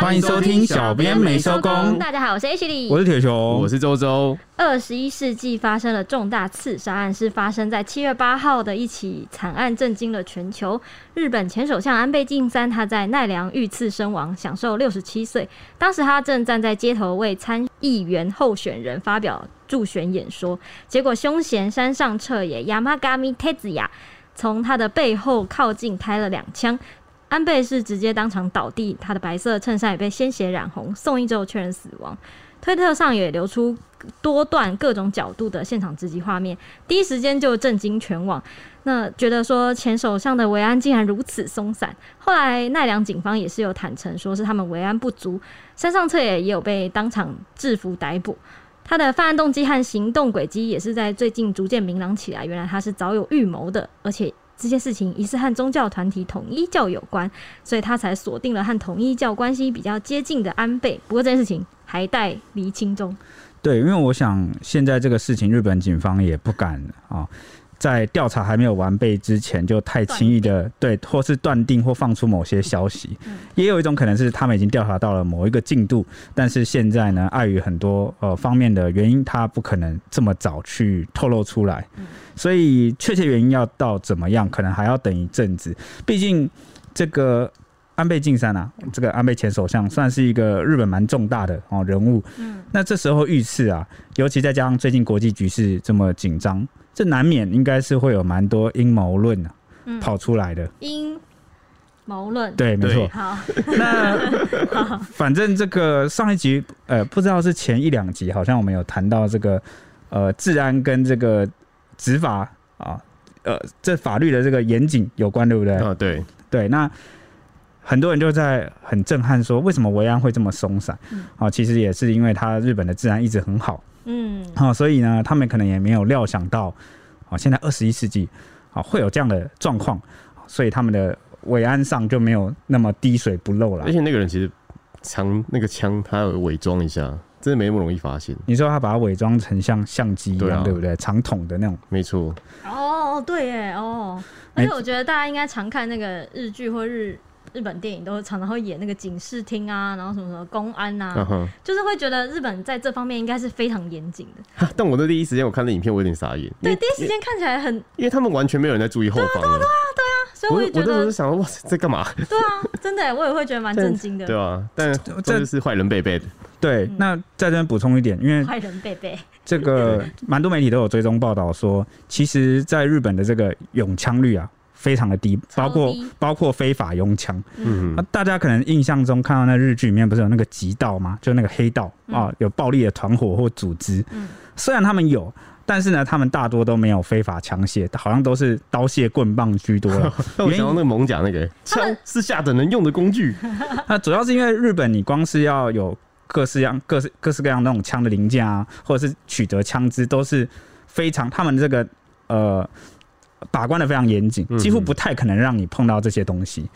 欢迎收听小编没收工。大家好，我是 H 李，我是铁雄，我是周周。二十一世纪发生了重大刺杀案，是发生在七月八号的一起惨案，震惊了全球。日本前首相安倍晋三他在奈良遇刺身亡，享受六十七岁。当时他正站在街头为参议员候选人发表助选演说，结果凶嫌山上彻也 Yamagami Tetsuya 从他的背后靠近开了两枪。安倍是直接当场倒地，他的白色衬衫也被鲜血染红，送医之后确认死亡。推特上也流出多段各种角度的现场直击画面，第一时间就震惊全网。那觉得说前首相的维安竟然如此松散。后来奈良警方也是有坦承，说是他们维安不足，山上彻也也有被当场制服逮捕。他的犯案动机和行动轨迹也是在最近逐渐明朗起来，原来他是早有预谋的，而且。这件事情疑似和宗教团体统一教有关，所以他才锁定了和统一教关系比较接近的安倍。不过这件事情还待厘清中。对，因为我想现在这个事情，日本警方也不敢啊。在调查还没有完备之前，就太轻易的对，或是断定或放出某些消息，也有一种可能是他们已经调查到了某一个进度，但是现在呢，碍于很多呃方面的原因，他不可能这么早去透露出来，所以确切原因要到怎么样，可能还要等一阵子。毕竟这个安倍晋三啊，这个安倍前首相算是一个日本蛮重大的哦人物，嗯，那这时候遇刺啊，尤其再加上最近国际局势这么紧张。这难免应该是会有蛮多阴谋论啊，跑出来的。阴谋论，对，没错。好，那 反正这个上一集，呃，不知道是前一两集，好像我们有谈到这个，呃，治安跟这个执法啊，呃，这法律的这个严谨有关，对不对？啊，对，对。那很多人就在很震撼说，为什么维安会这么松散？啊，其实也是因为他日本的治安一直很好。嗯，好，所以呢，他们可能也没有料想到，啊，现在二十一世纪，啊，会有这样的状况，所以他们的维安上就没有那么滴水不漏了。而且那个人其实枪那个枪，他要伪装一下，真的没那么容易发现。你说他把它伪装成像相机一样，对不对？长筒的那种，没错。哦，对耶，哦，而且我觉得大家应该常看那个日剧或日。日本电影都常常会演那个警视厅啊，然后什么什么公安啊，uh huh. 就是会觉得日本在这方面应该是非常严谨的。但我的第一时间我看那影片，我有点傻眼。对，第一时间看起来很，因为他们完全没有人在注意后方。对啊，对啊，对啊，所以我也觉得，我我是想说，哇塞，在干嘛？对啊，真的，我也会觉得蛮震 惊的。对啊，但这就是坏人贝贝的。对，那在这边补充一点，因为坏人贝贝这个 蛮多媒体都有追踪报道说，其实在日本的这个永枪率啊。非常的低，包括包括非法拥枪。嗯，大家可能印象中看到那日剧里面不是有那个极道吗？就那个黑道啊，有暴力的团伙或组织。嗯，虽然他们有，但是呢，他们大多都没有非法枪械，好像都是刀械棍棒居多了。我想到那个猛讲那个枪是下等人用的工具。那主要是因为日本，你光是要有各式样、各式各式各样那种枪的零件啊，或者是取得枪支，都是非常他们这个呃。把关的非常严谨，几乎不太可能让你碰到这些东西，嗯、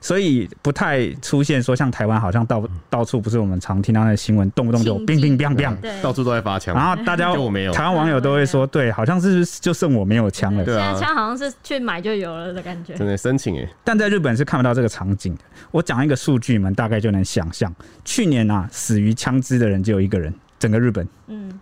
所以不太出现说像台湾好像到到处不是我们常听到的新闻，动不动就乒乒乓乓，到处都在发枪，然后大家台湾网友都会说，对，好像是就剩我没有枪了，对啊，枪好像是去买就有了的感觉，真的申请哎，但在日本是看不到这个场景的。我讲一个数据，你们大概就能想象，去年啊死于枪支的人只有一个人，整个日本，嗯。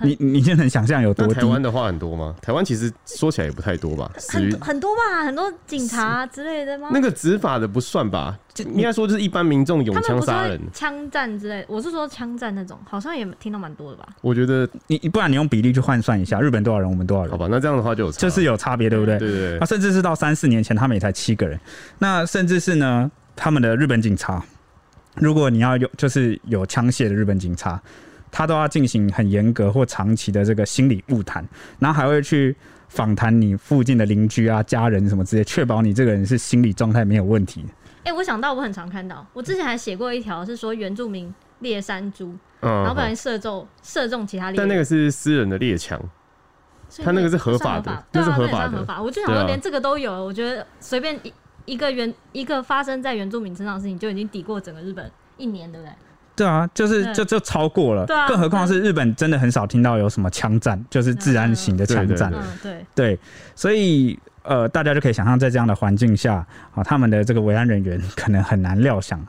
你你就能想象有多低？台湾的话很多吗？台湾其实说起来也不太多吧，很很多吧，很多警察之类的吗？那个执法的不算吧，就应该说就是一般民众用枪杀人、枪战之类。我是说枪战那种，好像也听到蛮多的吧。我觉得你不然你用比例去换算一下，日本多少人，我们多少人？好吧，那这样的话就有就是有差别，对不对？对对对。那甚至是到三四年前，他们也才七个人。那甚至是呢，他们的日本警察，如果你要有就是有枪械的日本警察。他都要进行很严格或长期的这个心理物谈，然后还会去访谈你附近的邻居啊、家人什么之类，确保你这个人是心理状态没有问题。哎、欸，我想到我很常看到，我之前还写过一条是说原住民猎山猪，嗯、然后不小心射中射中其他猎，但那个是私人的猎枪，他那个是合法的，那是合法的。法我就想说，连这个都有，我觉得随便一一个原一个发生在原住民身上的事情，就已经抵过整个日本一年，对不对？对啊，就是就就超过了，更何况是日本，真的很少听到有什么枪战，就是治安型的枪战。对对，所以呃，大家就可以想象，在这样的环境下啊，他们的这个维安人员可能很难料想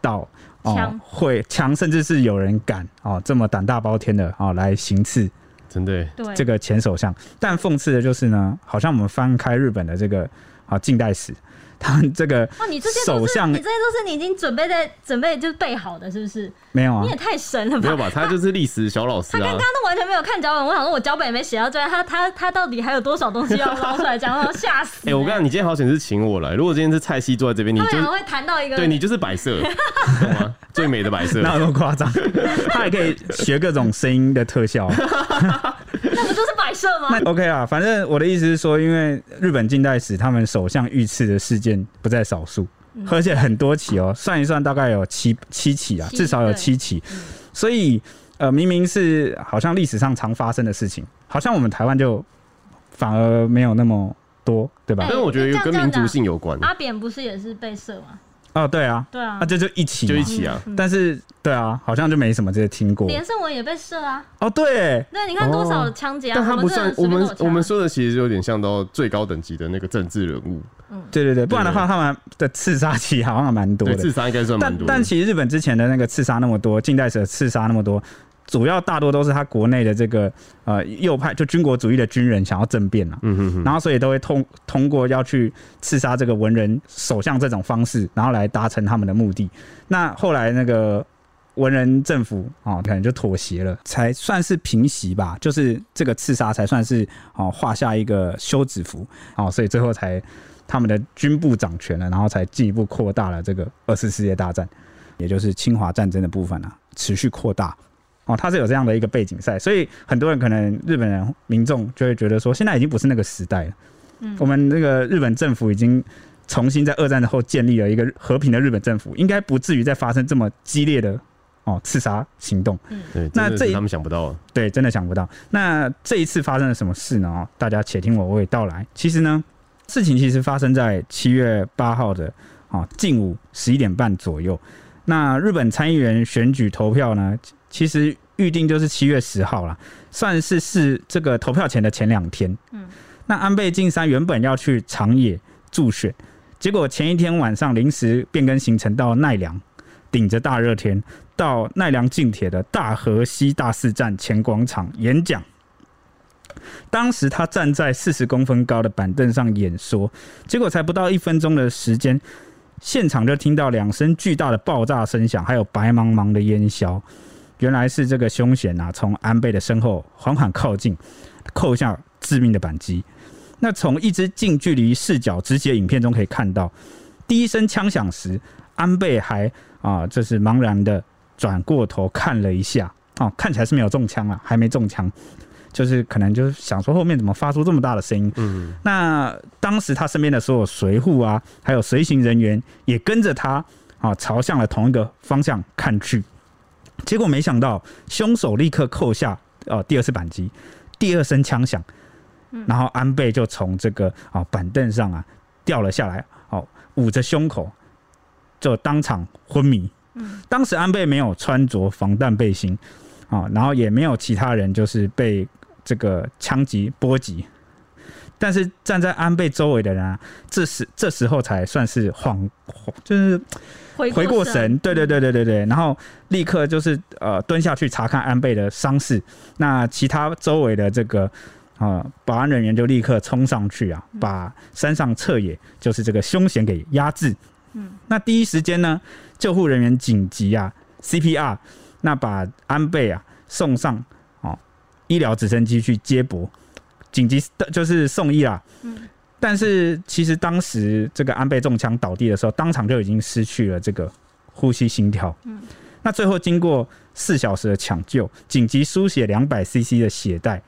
到哦会枪，甚至是有人敢哦这么胆大包天的哦来行刺，真的。对。这个前首相。但讽刺的就是呢，好像我们翻开日本的这个啊近代史。他们这个哦，你这些首相，你这些都是你已经准备在准备就是备好的，是不是？没有啊，你也太神了吧？没有吧？他就是历史小老师啊。他刚刚都完全没有看脚本，我想说我脚本也没写到这，他他他到底还有多少东西要捞出来讲？我吓死、欸！哎、欸，我跟你讲，你今天好险是请我来，如果今天是蔡西坐在这边，你就会谈到一个，对你就是摆设，懂吗？最美的摆设，哪有那么夸张？他还可以学各种声音的特效。那不就是摆设吗？那 OK 啊，反正我的意思是说，因为日本近代史他们首相遇刺的事件不在少数，嗯、而且很多起哦，算一算大概有七七起啊，至少有七起。嗯、所以呃，明明是好像历史上常发生的事情，好像我们台湾就反而没有那么多，对吧？因为我觉得跟民族性有关。阿扁不是也是被射吗？哦，对啊，对啊，那这就一起，就一起啊。但是，对啊，好像就没什么这些听过。连胜文也被射啊。哦，对，那，你看多少枪击啊？但他不算，我们我们说的其实有点像到最高等级的那个政治人物。嗯，对对对，不然的话，他们的刺杀其实好像蛮多的。刺杀应该算蛮多。但但其实日本之前的那个刺杀那么多，近代史的刺杀那么多。主要大多都是他国内的这个呃右派，就军国主义的军人想要政变啊，嗯哼哼，然后所以都会通通过要去刺杀这个文人首相这种方式，然后来达成他们的目的。那后来那个文人政府啊，可能就妥协了，才算是平息吧，就是这个刺杀才算是哦画下一个休止符哦，所以最后才他们的军部掌权了，然后才进一步扩大了这个二次世界大战，也就是侵华战争的部分啊，持续扩大。哦，他是有这样的一个背景赛，所以很多人可能日本人民众就会觉得说，现在已经不是那个时代了。嗯，我们那个日本政府已经重新在二战后建立了一个和平的日本政府，应该不至于再发生这么激烈的哦刺杀行动。嗯，对，那这他们想不到，对，真的想不到。那这一次发生了什么事呢？哦，大家且听我娓娓道来。其实呢，事情其实发生在七月八号的啊近午十一点半左右。那日本参议员选举投票呢？其实预定就是七月十号了，算是是这个投票前的前两天。嗯，那安倍晋三原本要去长野助选，结果前一天晚上临时变更行程到奈良，顶着大热天到奈良近铁的大和西大寺站前广场演讲。当时他站在四十公分高的板凳上演说，结果才不到一分钟的时间，现场就听到两声巨大的爆炸声响，还有白茫茫的烟硝。原来是这个凶险啊，从安倍的身后缓缓靠近，扣下致命的扳机。那从一支近距离视角直接影片中可以看到，第一声枪响时，安倍还啊，就是茫然的转过头看了一下，哦，看起来是没有中枪啊，还没中枪，就是可能就是想说后面怎么发出这么大的声音。嗯，那当时他身边的所有随护啊，还有随行人员也跟着他啊，朝向了同一个方向看去。结果没想到，凶手立刻扣下呃第二次扳机，第二声枪响，然后安倍就从这个啊板凳上啊掉了下来，哦捂着胸口就当场昏迷。当时安倍没有穿着防弹背心啊，然后也没有其他人就是被这个枪击波及，但是站在安倍周围的人啊，这时这时候才算是恍恍就是。回过神，对对对对对对，然后立刻就是呃蹲下去查看安倍的伤势。那其他周围的这个啊、呃、保安人员就立刻冲上去啊，把山上彻野就是这个凶险给压制。嗯，那第一时间呢，救护人员紧急啊 CPR，那把安倍啊送上哦医疗直升机去接驳，紧急的就是送医啦。嗯。但是其实当时这个安倍中枪倒地的时候，当场就已经失去了这个呼吸心跳。嗯，那最后经过四小时的抢救，紧急输血两百 CC 的血袋，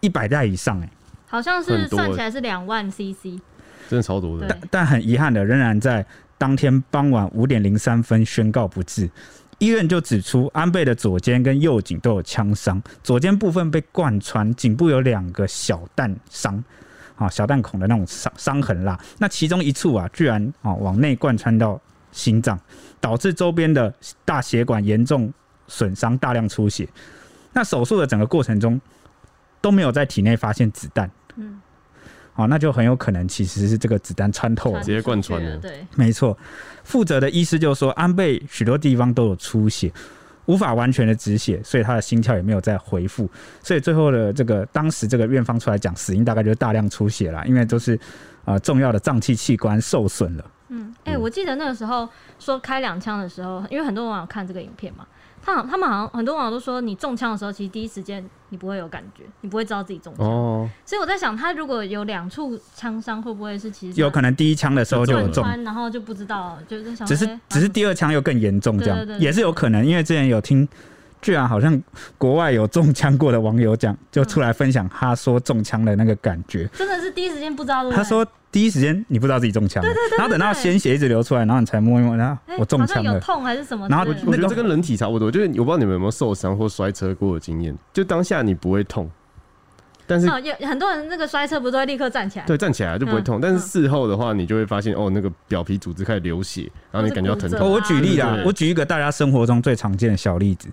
一百袋以上哎，好像是算起来是两万 CC，真的超多的。但但很遗憾的，仍然在当天傍晚五点零三分宣告不治。医院就指出，安倍的左肩跟右颈都有枪伤，左肩部分被贯穿，颈部有两个小弹伤。啊，小弹孔的那种伤伤痕啦，那其中一处啊，居然啊往内贯穿到心脏，导致周边的大血管严重损伤，大量出血。那手术的整个过程中都没有在体内发现子弹。嗯，啊，那就很有可能其实是这个子弹穿透了，直接贯穿了。对，没错。负责的医师就说，安倍许多地方都有出血，无法完全的止血，所以他的心跳也没有再恢复。所以最后的这个当时这个院方出来讲，死因大概就是大量出血啦，因为都是啊、呃、重要的脏器器官受损了。嗯，哎、欸，我记得那个时候说开两枪的时候，因为很多网友看这个影片嘛。他好，他们好像很多网友都说，你中枪的时候，其实第一时间你不会有感觉，你不会知道自己中枪。哦。所以我在想，他如果有两处枪伤，会不会是其实有可能第一枪的时候就有中，然后就不知道，就是想只是只是第二枪又更严重，这样也是有可能。因为之前有听，居然好像国外有中枪过的网友讲，就出来分享他说中枪的那个感觉，真的是第一时间不知道。他说。第一时间你不知道自己中枪对对，然后等到鲜血一直流出来，然后你才摸一摸，然后我中枪了。有痛还是什么？然后我觉得这跟人体差不多，就是我不知道你们有没有受伤或摔车过的经验，就当下你不会痛，但是有很多人那个摔车不是都会立刻站起来？对，站起来就不会痛，但是事后的话，你就会发现哦，那个表皮组织开始流血，然后你感觉到疼痛。我举例啦，我举一个大家生活中最常见的小例子，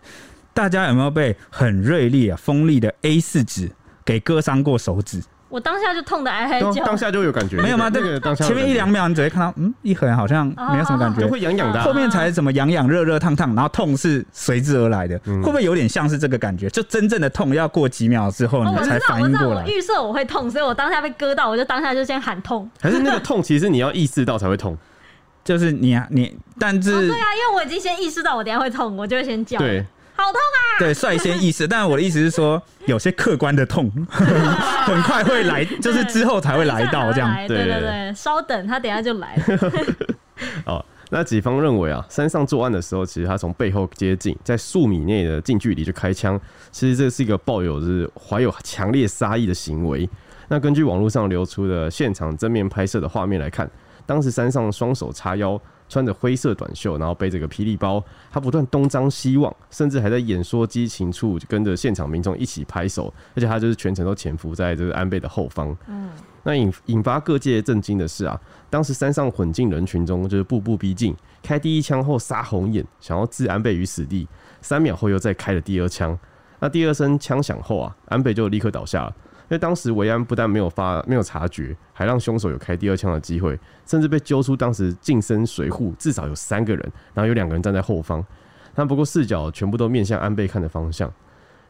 大家有没有被很锐利啊、锋利的 A 四纸给割伤过手指？我当下就痛的哀哀叫，当下就有感觉，没有吗？这个当下前面一两秒你只会看到，嗯，一横好像没有什么感觉，会痒痒的。后面才怎么痒痒、热热、烫烫，然后痛是随之而来的，会不会有点像是这个感觉？就真正的痛要过几秒之后你才反应过来。预设我会痛，所以我当下被割到，我就当下就先喊痛。还是那个痛，其实你要意识到才会痛，就是你啊你，但是对啊，因为我已经先意识到我等下会痛，我就会先叫。对。好痛啊！对，率先意识，但是我的意思是说，有些客观的痛 很快会来，就是之后才会来到这样。对对对，稍等，他等下就来了。哦，那警方认为啊，山上作案的时候，其实他从背后接近，在数米内的近距离就开枪，其实这是一个抱有就是怀有强烈杀意的行为。那根据网络上流出的现场正面拍摄的画面来看，当时山上双手叉腰。穿着灰色短袖，然后背着个霹雳包，他不断东张西望，甚至还在演说激情处跟着现场民众一起拍手，而且他就是全程都潜伏在这个安倍的后方。嗯，那引引发各界震惊的是啊，当时山上混进人群中，就是步步逼近，开第一枪后杀红眼，想要置安倍于死地，三秒后又再开了第二枪。那第二声枪响后啊，安倍就立刻倒下了。因为当时维安不但没有发没有察觉，还让凶手有开第二枪的机会，甚至被揪出当时近身随护至少有三个人，然后有两个人站在后方。但不过视角全部都面向安倍看的方向。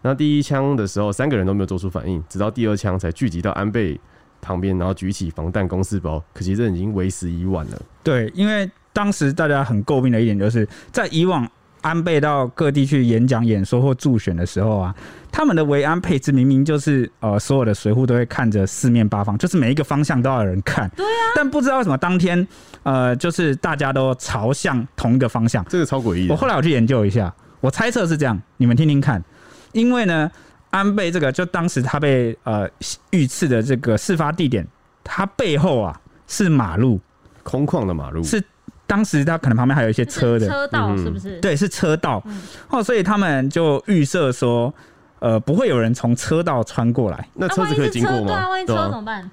那第一枪的时候，三个人都没有做出反应，直到第二枪才聚集到安倍旁边，然后举起防弹公事包。可惜这已经为时已晚了。对，因为当时大家很诟病的一点，就是在以往。安倍到各地去演讲、演说或助选的时候啊，他们的维安配置明明就是呃，所有的随扈都会看着四面八方，就是每一个方向都要有人看。对啊。但不知道为什么当天呃，就是大家都朝向同一个方向，这个超诡异。我后来我去研究一下，我猜测是这样，你们听听看。因为呢，安倍这个就当时他被呃遇刺的这个事发地点，他背后啊是马路，空旷的马路是。当时他可能旁边还有一些车的车道，是不是？对，是车道。哦，所以他们就预设说，呃，不会有人从车道穿过来。那车子可以经过吗？对啊，万一车怎么办？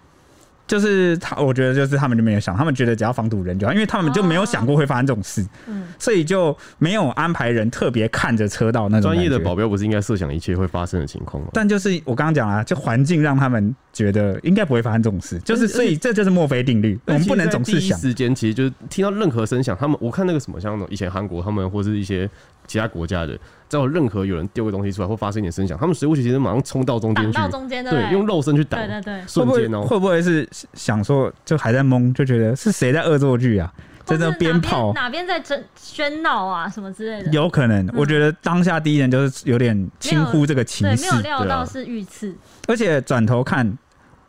就是他，我觉得就是他们就没有想，他们觉得只要防堵人就好，因为他们就没有想过会发生这种事，嗯，所以就没有安排人特别看着车道那种。专业的保镖不是应该设想一切会发生的情况吗？但就是我刚刚讲了，就环境让他们觉得应该不会发生这种事，就是所以这就是墨菲定律，我们不能总是想。时间其实就是听到任何声响，他们我看那个什么像那种以前韩国他们或是一些。其他国家的，只要任何有人丢个东西出来或发生一点声响，他们随扈其实马上冲到中间去，到中间对，用肉身去挡，对对对，瞬间哦，会不会是想说就还在懵，就觉得是谁在恶作剧啊？在那鞭炮？哪边在争喧闹啊什么之类的？有可能，我觉得当下第一人就是有点轻忽这个情势，没有料到是遇刺，而且转头看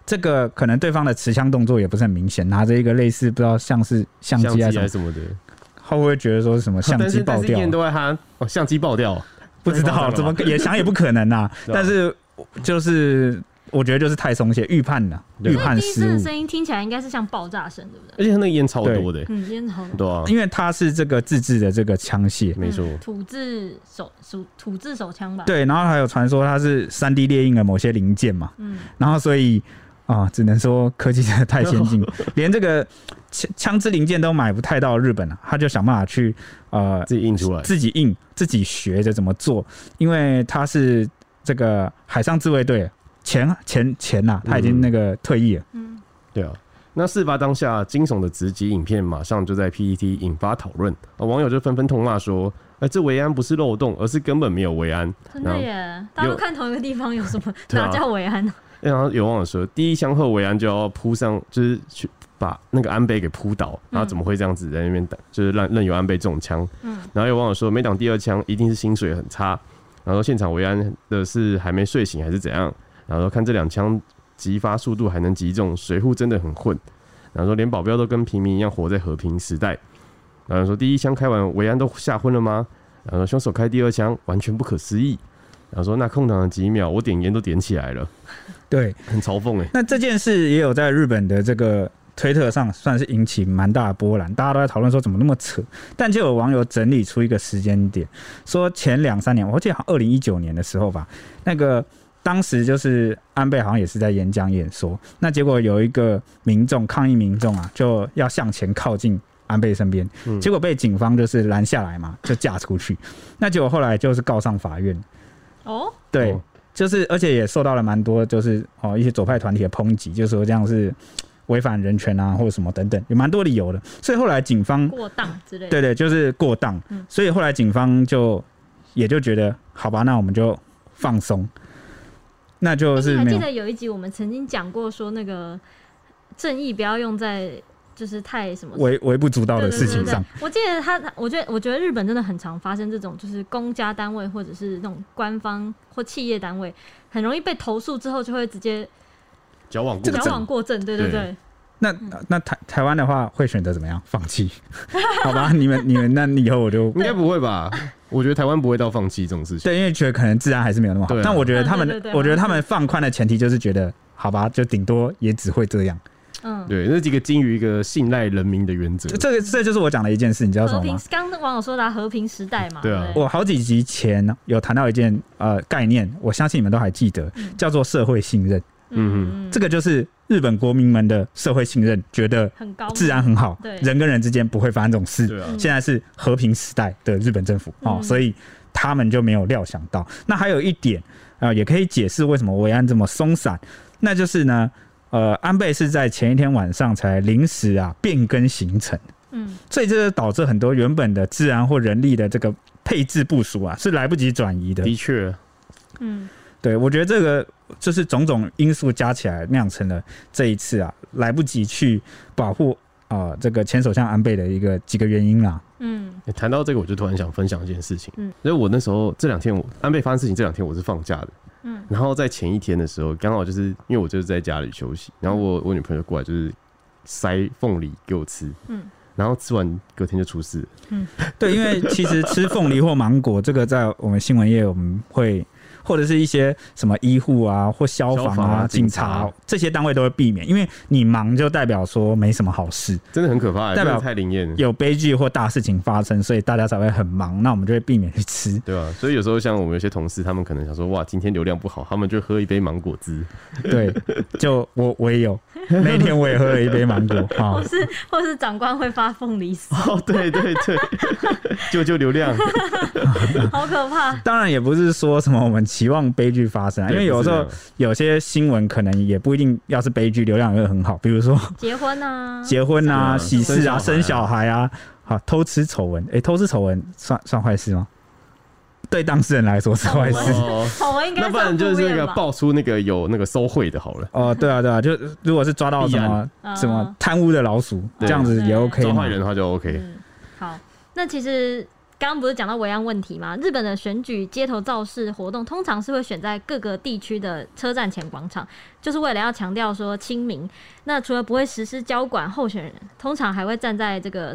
这个，可能对方的持枪动作也不是很明显，拿着一个类似不知道像是相机还是什么的。他会不会觉得说是什么相机爆掉？都在他哦，相机爆掉，不知道怎么也想也不可能 呐。但是就是我觉得就是太松懈，预判了，预判失误。声音听起来应该是像爆炸声，对不对？而且他那个烟超多的，嗯，烟超多啊。因为它是这个自制的这个枪械，没错，土制手手土制手枪吧？对，然后还有传说它是三 D 列印的某些零件嘛，嗯，然后所以。啊，只能说科技真的太先进，连这个枪枪支零件都买不太到日本了，他就想办法去呃自己印出来，自己印，自己学着怎么做，因为他是这个海上自卫队前前前呐，他已经那个退役了，嗯，对啊。那事发当下，惊悚的直击影片马上就在 PET 引发讨论，网友就纷纷痛骂说：“哎、欸，这维安不是漏洞，而是根本没有维安。”真的耶！大家都看同一个地方，有什么哪叫维安呢？然后有网友说，第一枪后维安就要扑上，就是去把那个安倍给扑倒，然后怎么会这样子在那边等，就是让任由安倍中枪。嗯。然后有网友说，没挡第二枪，一定是薪水很差。然后现场维安的是还没睡醒还是怎样？然后说看这两枪击发速度还能击中，水户真的很混。然后说连保镖都跟平民一样活在和平时代。然后说第一枪开完维安都吓昏了吗？然后说凶手开第二枪完全不可思议。然后说那空档的几秒我点烟都点起来了。对，很嘲讽哎。那这件事也有在日本的这个推特上算是引起蛮大的波澜，大家都在讨论说怎么那么扯。但就有网友整理出一个时间点，说前两三年，我记得好像二零一九年的时候吧，那个当时就是安倍好像也是在演讲演说，那结果有一个民众抗议民众啊，就要向前靠近安倍身边，结果被警方就是拦下来嘛，就架出去。那结果后来就是告上法院。哦，对。就是，而且也受到了蛮多，就是哦一些左派团体的抨击，就是说这样是违反人权啊，或者什么等等，有蛮多理由的。所以后来警方过当之类的，对对，就是过当。所以后来警方就也就觉得，好吧，那我们就放松。那就是还记得有一集我们曾经讲过，说那个正义不要用在。就是太什么微微不足道的事情上。我记得他，我觉得我觉得日本真的很常发生这种，就是公家单位或者是那种官方或企业单位，很容易被投诉之后就会直接矫枉过矫枉过正。对对对，对。那那台台湾的话会选择怎么样？放弃？好吧，你们你们那以后我就应该不会吧？我觉得台湾不会到放弃这种事情。对，因为觉得可能治安还是没有那么好。但我觉得他们，我觉得他们放宽的前提就是觉得，好吧，就顶多也只会这样。嗯，对，那几个基于一个信赖人民的原则，这个这就是我讲的一件事，你知道什么吗？刚刚网友说的和平时代嘛。对啊，对我好几集前有谈到一件呃概念，我相信你们都还记得，叫做社会信任。嗯嗯，这个就是日本国民们的社会信任，觉得很高，治安很好，对，人跟人之间不会发生这种事。对啊，现在是和平时代的日本政府哦，所以他们就没有料想到。那还有一点啊，也可以解释为什么维安这么松散，那就是呢。呃，安倍是在前一天晚上才临时啊变更行程，嗯，所以这就导致很多原本的治安或人力的这个配置部署啊是来不及转移的。的确，嗯，对，我觉得这个就是种种因素加起来酿成了这一次啊来不及去保护啊、呃、这个前首相安倍的一个几个原因啊。嗯，谈到这个，我就突然想分享一件事情，嗯，因为我那时候这两天我安倍发生事情这两天我是放假的。嗯，然后在前一天的时候，刚好就是因为我就是在家里休息，然后我我女朋友过来就是塞凤梨给我吃，嗯，然后吃完隔天就出事，嗯，对，因为其实吃凤梨或芒果这个在我们新闻业我们会。或者是一些什么医护啊，或消防啊、警察这些单位都会避免，因为你忙就代表说没什么好事，真的很可怕，代表太灵验，有悲剧或大事情发生，所以大家才会很忙，那我们就会避免去吃，对吧？所以有时候像我们有些同事，他们可能想说，哇，今天流量不好，他们就喝一杯芒果汁，对，就我我也有，那一天我也喝了一杯芒果，或是或是长官会发凤梨酥，哦，对对对，救救 流量，好可怕。当然也不是说什么我们。期望悲剧发生啊，因为有时候有些新闻可能也不一定要是悲剧，流量也会很好。比如说结婚啊，结婚啊，喜事啊，生小孩啊，好偷吃丑闻，哎，偷吃丑闻算算坏事吗？对当事人来说是坏事。那不然就是那个爆出那个有那个收贿的好了。哦，对啊，对啊，就如果是抓到什么什么贪污的老鼠，这样子也 OK。抓坏人的话就 OK。好，那其实。刚刚不是讲到维安问题吗？日本的选举街头造势活动通常是会选在各个地区的车站前广场，就是为了要强调说亲民。那除了不会实施交管，候选人通常还会站在这个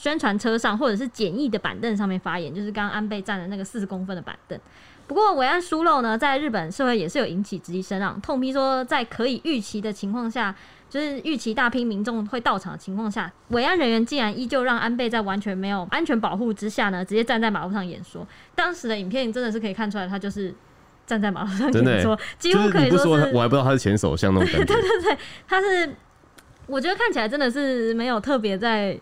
宣传车上或者是简易的板凳上面发言，就是刚刚安倍站的那个四十公分的板凳。不过维安疏漏呢，在日本社会也是有引起质疑声浪，痛批说在可以预期的情况下。就是预期大批民众会到场的情况下，维安人员竟然依旧让安倍在完全没有安全保护之下呢，直接站在马路上演说。当时的影片真的是可以看出来，他就是站在马路上演说，几乎可以说是，我还不知道他是前首相那种感觉。对 对对，他是，我觉得看起来真的是没有特别在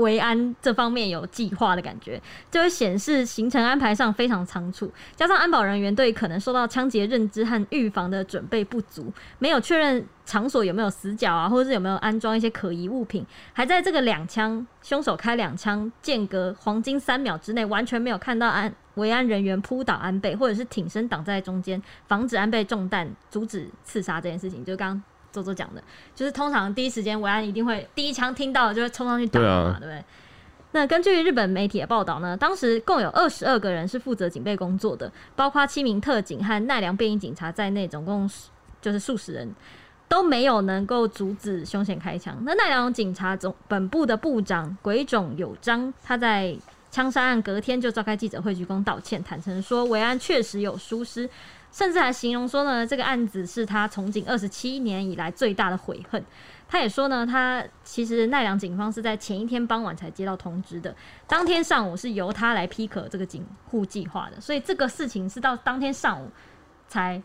维安这方面有计划的感觉，就会显示行程安排上非常仓促，加上安保人员对可能受到枪击认知和预防的准备不足，没有确认场所有没有死角啊，或者是有没有安装一些可疑物品，还在这个两枪凶手开两枪间隔黄金三秒之内，完全没有看到安维安人员扑倒安倍，或者是挺身挡在中间，防止安倍中弹，阻止刺杀这件事情，就刚。周周讲的，就是通常第一时间维安一定会第一枪听到就会冲上去打嘛，对，不对？那根据日本媒体的报道呢，当时共有二十二个人是负责警备工作的，包括七名特警和奈良便衣警察在内，总共就是数十人都没有能够阻止凶险开枪。那奈良警察总本部的部长鬼冢有章，他在枪杀案隔天就召开记者会鞠躬道歉，坦诚说维安确实有疏失。甚至还形容说呢，这个案子是他从警二十七年以来最大的悔恨。他也说呢，他其实奈良警方是在前一天傍晚才接到通知的，当天上午是由他来批可这个警护计划的，所以这个事情是到当天上午才。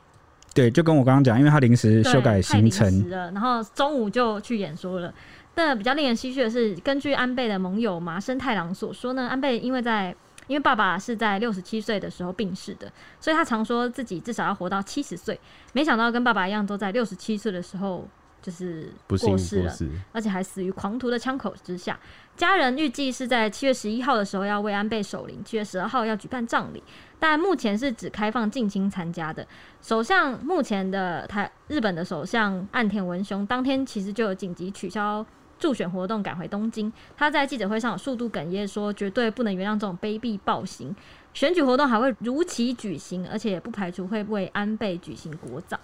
对，就跟我刚刚讲，因为他临时修改行程了，然后中午就去演说了。那比较令人唏嘘的是，根据安倍的盟友麻生太郎所说呢，安倍因为在。因为爸爸是在六十七岁的时候病逝的，所以他常说自己至少要活到七十岁。没想到跟爸爸一样，都在六十七岁的时候就是过世了，而且还死于狂徒的枪口之下。家人预计是在七月十一号的时候要为安倍守灵，七月十二号要举办葬礼，但目前是只开放近亲参加的。首相目前的台日本的首相岸田文雄当天其实就有紧急取消。助选活动赶回东京，他在记者会上有数度哽咽说，绝对不能原谅这种卑鄙暴行。选举活动还会如期举行，而且也不排除会为安倍举行国葬。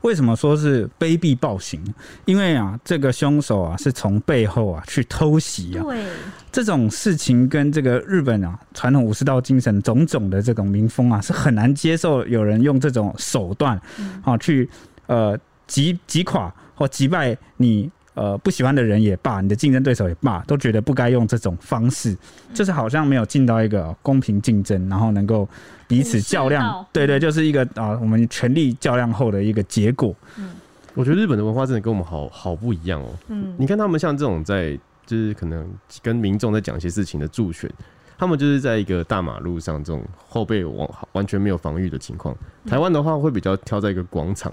为什么说是卑鄙暴行？因为啊，这个凶手啊是从背后啊去偷袭啊。对，这种事情跟这个日本啊传统武士道精神种种的这种民风啊，是很难接受有人用这种手段啊去呃击击垮或击败你。呃，不喜欢的人也罢，你的竞争对手也罢，都觉得不该用这种方式，就是好像没有进到一个公平竞争，然后能够彼此较量，对对，就是一个啊，我们权力较量后的一个结果。嗯，我觉得日本的文化真的跟我们好好不一样哦。嗯，你看他们像这种在就是可能跟民众在讲一些事情的助选，他们就是在一个大马路上这种后背完完全没有防御的情况。台湾的话会比较挑在一个广场。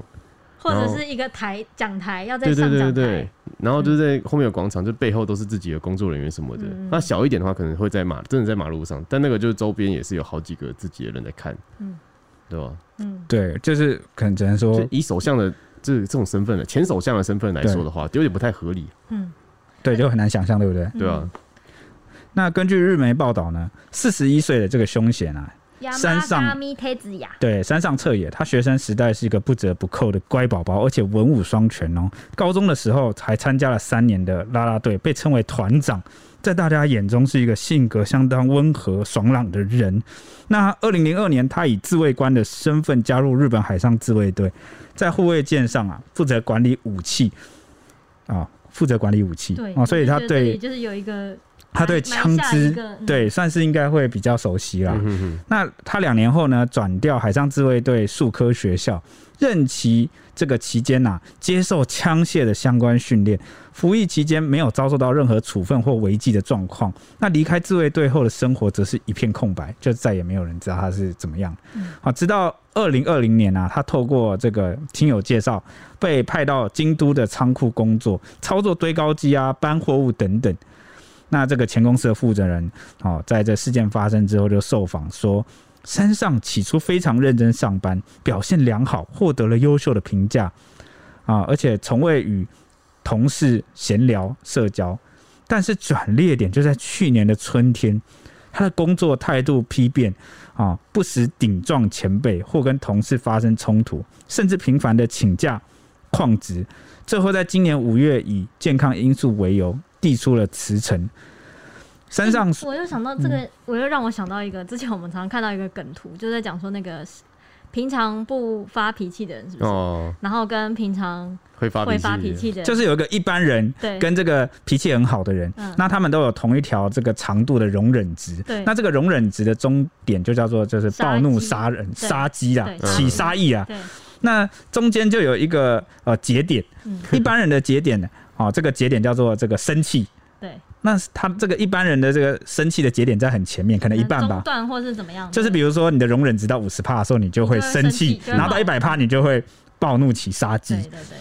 或者是一个台讲台，要在上讲台，对对对对，然后就是在后面有广场，就背后都是自己的工作人员什么的。那小一点的话，可能会在马，真的在马路上，但那个就是周边也是有好几个自己的人在看，嗯，对吧？嗯，对，就是可能只能说以首相的这这种身份的前首相的身份来说的话，就有点不太合理。嗯，对，就很难想象，对不对？对啊。那根据日媒报道呢，四十一岁的这个凶险啊。山上对山上彻野，他学生时代是一个不折不扣的乖宝宝，而且文武双全哦。高中的时候还参加了三年的啦啦队，被称为团长，在大家眼中是一个性格相当温和爽朗的人。那二零零二年，他以自卫官的身份加入日本海上自卫队，在护卫舰上啊，负责管理武器啊，负责管理武器啊，所以他对就是有一个。他对枪支，对算是应该会比较熟悉啦。那他两年后呢，转调海上自卫队数科学校，任期这个期间呐，接受枪械的相关训练，服役期间没有遭受到任何处分或违纪的状况。那离开自卫队后的生活则是一片空白，就再也没有人知道他是怎么样。好，直到二零二零年啊，他透过这个亲友介绍，被派到京都的仓库工作，操作堆高机啊，搬货物等等。那这个前公司的负责人，哦，在这事件发生之后就受访说，山上起初非常认真上班，表现良好，获得了优秀的评价，啊，而且从未与同事闲聊社交。但是转捩点就在去年的春天，他的工作态度丕变，啊，不时顶撞前辈或跟同事发生冲突，甚至频繁的请假旷职，最后在今年五月以健康因素为由。递出了辞呈。山上，我又想到这个，我又让我想到一个，之前我们常常看到一个梗图，就在讲说那个平常不发脾气的人是不是？哦。然后跟平常会发会发脾气的人，就是有一个一般人，跟这个脾气很好的人，那他们都有同一条这个长度的容忍值。对。那这个容忍值的终点就叫做就是暴怒杀人杀机啊，起杀意啊。对。那中间就有一个呃节点，一般人的节点呢？哦，这个节点叫做这个生气对，那他这个一般人的这个生气的节点在很前面，可能一半吧，断或是怎么样？就是比如说你的容忍值到五十帕的时候，你就会生气，然后到一百帕你就会暴怒起杀机。对对对。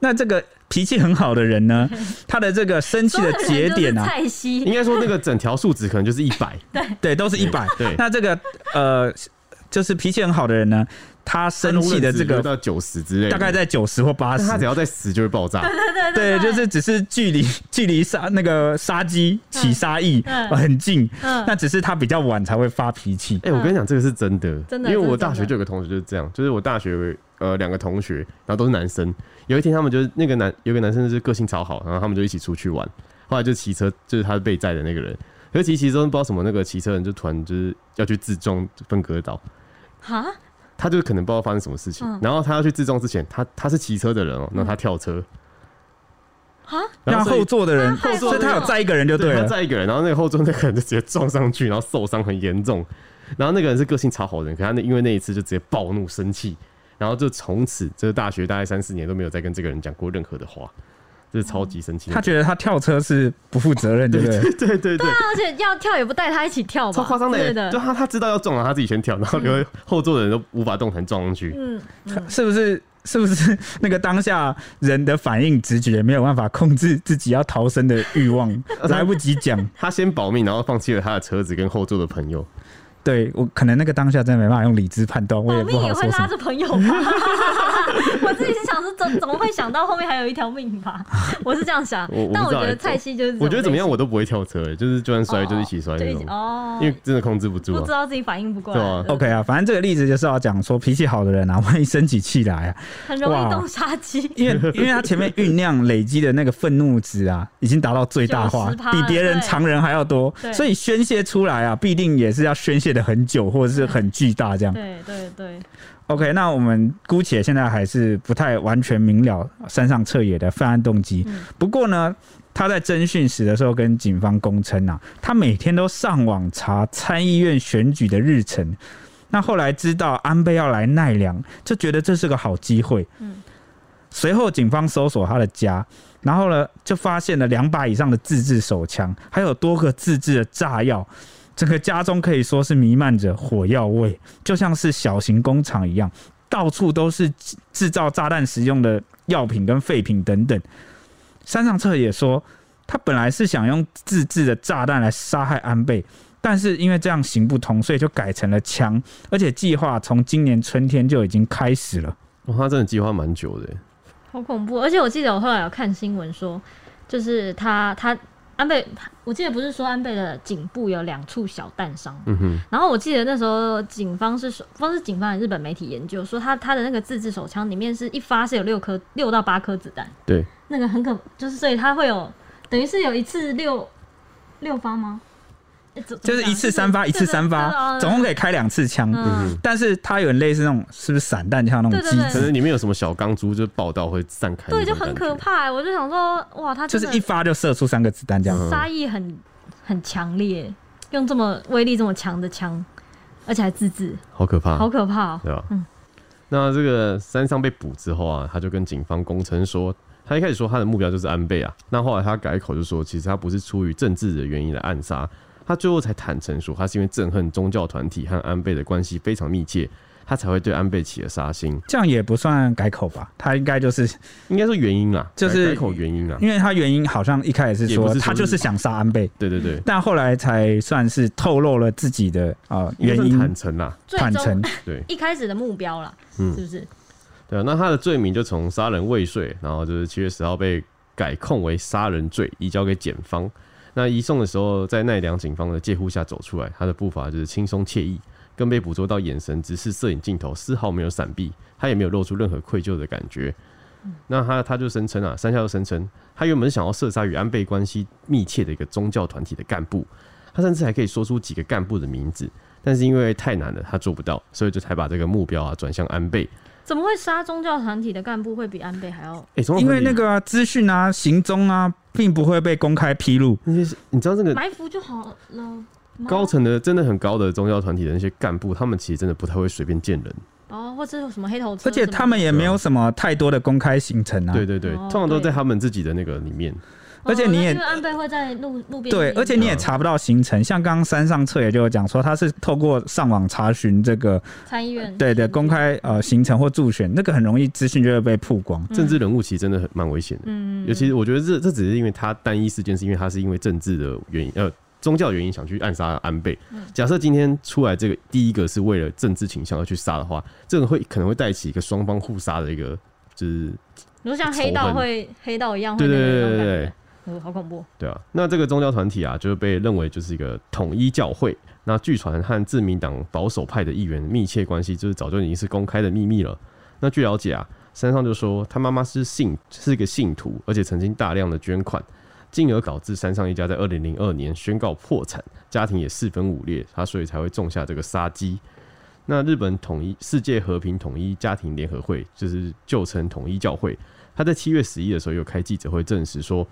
那这个脾气很好的人呢，他的这个生气的节点啊，应该说那个整条数值可能就是一百，对对，都是一百。对，那这个呃，就是脾气很好的人呢，他生气的这个到九十之类，大概在九十或八十，他只要在十就会爆炸。对对对对，就是只是距离 距离杀那个杀机起杀意很近，那只是他比较晚才会发脾气。哎，我跟你讲，这个是真的，真的，因为我大学就有个同学就是这样，就是我大学呃两个同学，然后都是男生。有一天，他们就是那个男，有个男生就是个性超好，然后他们就一起出去玩。后来就骑车，就是他被载的那个人，可是骑骑车不知道什么，那个骑车人就突然就是要去自撞分隔岛。哈？他就可能不知道发生什么事情，然后他要去自撞之前，他他是骑车的人哦，那他跳车。哈？让后座的人，后座他有载一个人就对了，载一个人，然后那个后座那个人就直接撞上去，然后受伤很严重。然后那个人是个性超好的人，可他那因为那一次就直接暴怒生气。然后就从此，这个大学大概三四年都没有再跟这个人讲过任何的话，这是超级生气。他觉得他跳车是不负责任，对不对？对对对对。而且要跳也不带他一起跳吧？超夸张的，就他他知道要撞了，他自己先跳，然后留后座的人都无法动弹撞上去。嗯，是不是？是不是那个当下人的反应直觉没有办法控制自己要逃生的欲望，来不及讲，他先保命，然后放弃了他的车子跟后座的朋友。对我可能那个当下真的没办法用理智判断，我也不好说。命也会拉着朋友吧？我自己是想说，怎怎么会想到后面还有一条命吧？我是这样想，但我觉得蔡西就是，我觉得怎么样我都不会跳车，就是就算摔就一起摔那种哦，因为真的控制不住，不知道自己反应不过来。对啊，OK 啊，反正这个例子就是要讲说脾气好的人啊，万一生起气来啊，很容易动杀机，因为因为他前面酝酿累积的那个愤怒值啊，已经达到最大化，比别人常人还要多，所以宣泄出来啊，必定也是要宣泄的很久，或者是很巨大这样。对对对。OK，那我们姑且现在还是不太完全明了山上彻也的犯案动机。不过呢，他在侦讯时的时候跟警方供称啊，他每天都上网查参议院选举的日程。那后来知道安倍要来奈良，就觉得这是个好机会。随后警方搜索他的家，然后呢，就发现了两把以上的自制手枪，还有多个自制的炸药。整个家中可以说是弥漫着火药味，就像是小型工厂一样，到处都是制造炸弹使用的药品跟废品等等。山上彻也说，他本来是想用自制的炸弹来杀害安倍，但是因为这样行不通，所以就改成了枪，而且计划从今年春天就已经开始了。哦，他真的计划蛮久的，好恐怖！而且我记得我后来有看新闻说，就是他他。安倍，我记得不是说安倍的颈部有两处小弹伤，嗯哼。然后我记得那时候警方是说，不知道是警方还是日本媒体研究说，他他的那个自制手枪里面是一发是有六颗六到八颗子弹，对，那个很可，就是所以他会有等于是有一次六六发吗？就是一次三发，一次三发，总共可以开两次枪。但是它有点类似那种，是不是散弹枪那种机制？可是里面有什么小钢珠，就是爆到会散开。对，就很可怕。我就想说，哇，他就是一发就射出三个子弹，这样杀意很很强烈，用这么威力这么强的枪，而且还自制，好可怕，好可怕，对吧？嗯。那这个山上被捕之后啊，他就跟警方供称说，他一开始说他的目标就是安倍啊，那后来他改口就说，其实他不是出于政治的原因来暗杀。他最后才坦诚说，他是因为憎恨宗教团体和安倍的关系非常密切，他才会对安倍起了杀心。这样也不算改口吧？他应该就是应该说原因啦，就是改口原因啦。因为他原因好像一开始是说他就是想杀安倍，对对对。但后来才算是透露了自己的啊原因，坦诚啦，坦诚。对，一开始的目标啦，是不是？对啊，那他的罪名就从杀人未遂，然后就是七月十号被改控为杀人罪，移交给检方。那移送的时候，在奈良警方的介护下走出来，他的步伐就是轻松惬意，更被捕捉到眼神直视摄影镜头，丝毫没有闪避，他也没有露出任何愧疚的感觉。那他他就声称啊，山下就声称，他原本想要射杀与安倍关系密切的一个宗教团体的干部，他甚至还可以说出几个干部的名字，但是因为太难了，他做不到，所以就才把这个目标啊转向安倍。怎么会杀宗教团体的干部会比安倍还要？哎、欸，因为那个资讯啊、行踪啊，并不会被公开披露。那些你知道这个埋伏就好了。高层的真的很高的宗教团体的那些干部，他们其实真的不太会随便见人。哦，或者有什么黑头车，而且他们也没有什么太多的公开行程啊。对对对，通常都在他们自己的那个里面。而且你也因为安倍会在路路边对，而且你也查不到行程。像刚刚山上彻也就有讲说，他是透过上网查询这个参议院对对公开呃行程或助选，那个很容易资讯就会被曝光。政治人物其实真的很蛮危险的，嗯，尤其是我觉得这这只是因为他单一事件，是因为他是因为政治的原因呃。宗教原因想去暗杀安倍。假设今天出来这个第一个是为了政治倾向而去杀的话，这个会可能会带起一个双方互杀的一个，就是如果像黑道会黑道一样，对对对对对，好恐怖。对啊，那这个宗教团体啊，就是被认为就是一个统一教会。那据传和自民党保守派的议员密切关系，就是早就已经是公开的秘密了。那据了解啊，山上就说他妈妈是信是一个信徒，而且曾经大量的捐款。进而导致山上一家在二零零二年宣告破产，家庭也四分五裂，他所以才会种下这个杀机。那日本统一世界和平统一家庭联合会，就是旧称统一教会，他在七月十一的时候有开记者会证实说，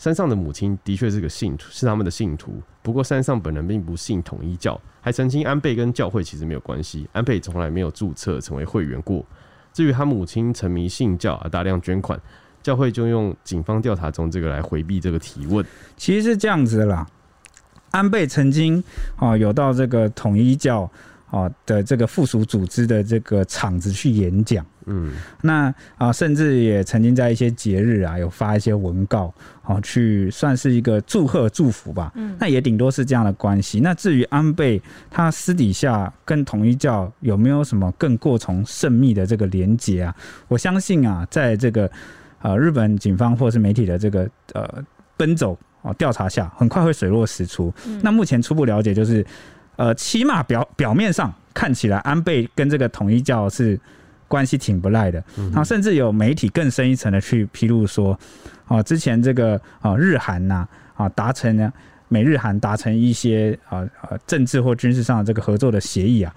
山上的母亲的确是个信徒，是他们的信徒。不过山上本人并不信统一教，还澄清安倍跟教会其实没有关系，安倍从来没有注册成为会员过。至于他母亲沉迷信教而大量捐款。教会就用警方调查中这个来回避这个提问，其实是这样子的啦。安倍曾经啊有到这个统一教啊的这个附属组织的这个场子去演讲，嗯，那啊甚至也曾经在一些节日啊有发一些文告，啊去算是一个祝贺祝福吧，嗯，那也顶多是这样的关系。那至于安倍他私底下跟统一教有没有什么更过从甚密的这个连结啊？我相信啊，在这个。呃，日本警方或是媒体的这个呃奔走啊调查下，很快会水落石出。嗯、那目前初步了解就是，呃，起码表表面上看起来，安倍跟这个统一教是关系挺不赖的。嗯、哼甚至有媒体更深一层的去披露说，啊，之前这个啊日韩呐啊达成呢美日韩达成一些啊呃政治或军事上的这个合作的协议啊，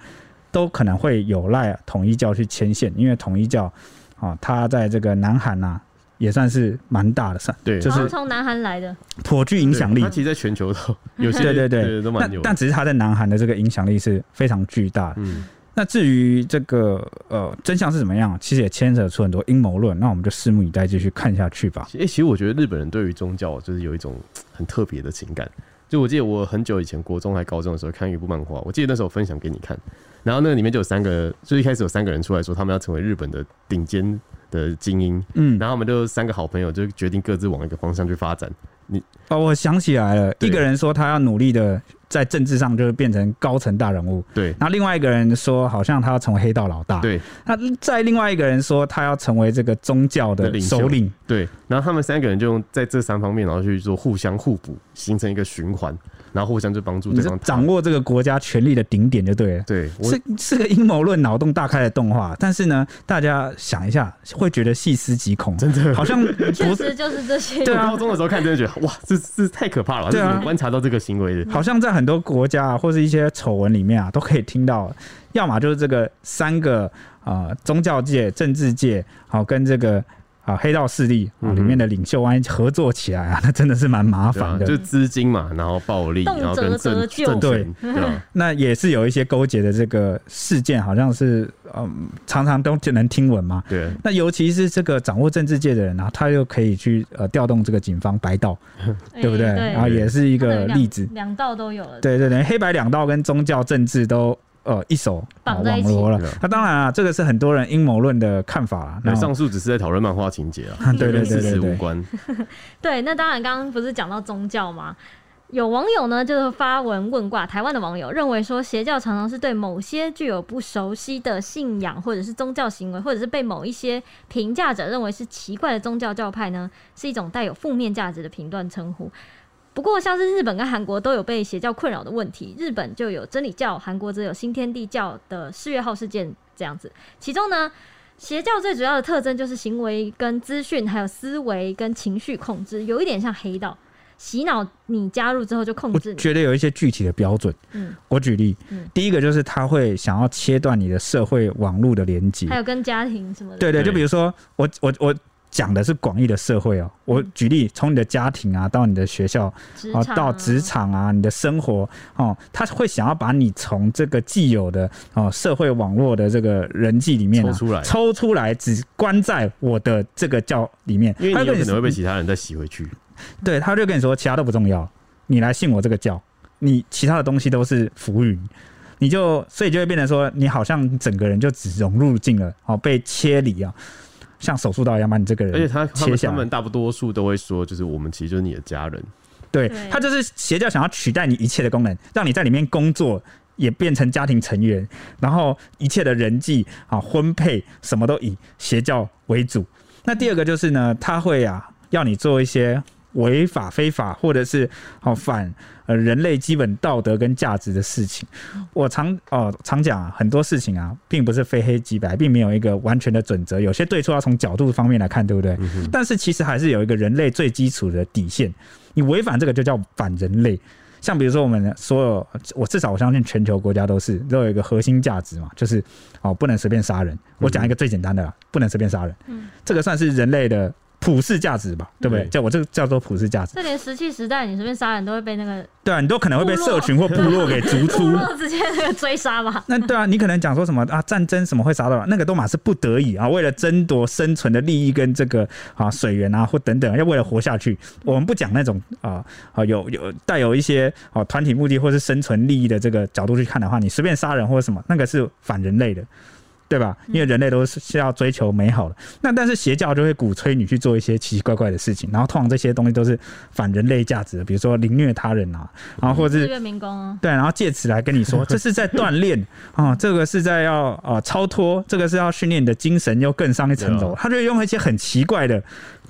都可能会有赖统一教去牵线，因为统一教啊，他在这个南韩呐。也算是蛮大的，算对，就是从南韩来的，颇具影响力。他其实在全球都 有些，对对对，都蛮牛。但只是他在南韩的这个影响力是非常巨大的。嗯，那至于这个呃真相是怎么样，其实也牵扯出很多阴谋论。那我们就拭目以待，继续看下去吧。哎、欸，其实我觉得日本人对于宗教就是有一种很特别的情感。就我记得我很久以前国中还高中的时候看一部漫画，我记得那时候分享给你看，然后那个里面就有三个，就一开始有三个人出来说他们要成为日本的顶尖的精英，嗯，然后我们就三个好朋友就决定各自往一个方向去发展。你哦，我想起来了，一个人说他要努力的在政治上就是变成高层大人物，对。然后另外一个人说好像他要成为黑道老大，对。那再另外一个人说他要成为这个宗教的首领，对。然后他们三个人就用在这三方面，然后去做互相互补，形成一个循环。然后互相就帮助对方，掌握这个国家权力的顶点就对了。对，是是个阴谋论、脑洞大开的动画。但是呢，大家想一下，会觉得细思极恐，真的，好像 确实就是这些。对啊，高中的时候看，真的觉得哇，这这太可怕了。对啊，观察到这个行为的，好像在很多国家或是一些丑闻里面啊，都可以听到，要么就是这个三个啊、呃，宗教界、政治界，好跟这个。啊，黑道势力啊，里面的领袖万一合作起来啊，那真的是蛮麻烦的。就资金嘛，然后暴力，然后跟政政对，那也是有一些勾结的这个事件，好像是嗯，常常都就能听闻嘛。对。那尤其是这个掌握政治界的人啊，他又可以去呃调动这个警方白道，对不对？然后也是一个例子，两道都有了。对对对，黑白两道跟宗教政治都。呃，一手绑在一起了。那当然啊，这个是很多人阴谋论的看法啊。那上述只是在讨论漫画情节啊，对对对对，跟事实无关。对，那当然，刚刚不是讲到宗教吗？有网友呢，就是发文问卦。台湾的网友认为说，邪教常常是对某些具有不熟悉的信仰，或者是宗教行为，或者是被某一些评价者认为是奇怪的宗教教派呢，是一种带有负面价值的评断称呼。不过，像是日本跟韩国都有被邪教困扰的问题，日本就有真理教，韩国则有新天地教的四月号事件这样子。其中呢，邪教最主要的特征就是行为跟资讯，还有思维跟情绪控制，有一点像黑道，洗脑你加入之后就控制你。我觉得有一些具体的标准，嗯，我举例，嗯，第一个就是他会想要切断你的社会网络的连接，还有跟家庭什么的。对对，就比如说我我我。讲的是广义的社会哦，我举例，从你的家庭啊，到你的学校啊，到职场啊，你的生活哦，他会想要把你从这个既有的哦社会网络的这个人际里面抽出来，抽出来，只关在我的这个教里面，因为你有可能会被其他人再洗回去。对，他就跟你说其他都不重要，你来信我这个教，你其他的东西都是浮云，你就所以就会变成说，你好像整个人就只融入进了，哦，被切离啊，像手术刀一样把你这个人，而且他他们他们大多数都会说，就是我们其实就是你的家人，对，他就是邪教想要取代你一切的功能，让你在里面工作。也变成家庭成员，然后一切的人际啊、婚配什么都以邪教为主。那第二个就是呢，他会啊要你做一些违法、非法或者是好反呃人类基本道德跟价值的事情。我常哦常讲啊，很多事情啊，并不是非黑即白，并没有一个完全的准则。有些对错要从角度方面来看，对不对？但是其实还是有一个人类最基础的底线。你违反这个就叫反人类。像比如说，我们所有，我至少我相信全球国家都是都有一个核心价值嘛，就是哦，不能随便杀人。我讲一个最简单的啦，不能随便杀人。嗯，这个算是人类的。普世价值吧，对不对？叫我这个叫做普世价值。这连石器时代，你随便杀人都会被那个对啊，你都可能会被社群或部落给逐出，直接那个追杀嘛。那对啊，你可能讲说什么啊？战争什么会杀到？那个都嘛是不得已啊，为了争夺生存的利益跟这个啊水源啊或等等，要为了活下去。我们不讲那种啊啊有有带有一些啊团体目的或是生存利益的这个角度去看的话，你随便杀人或者什么，那个是反人类的。对吧？因为人类都是是要追求美好的，那但是邪教就会鼓吹你去做一些奇奇怪怪的事情，然后通常这些东西都是反人类价值的，比如说凌虐他人啊，然后或者是对，然后借此来跟你说 这是在锻炼。啊，这个是在要啊超脱，这个是要训练你的精神又更上一层楼，他就用一些很奇怪的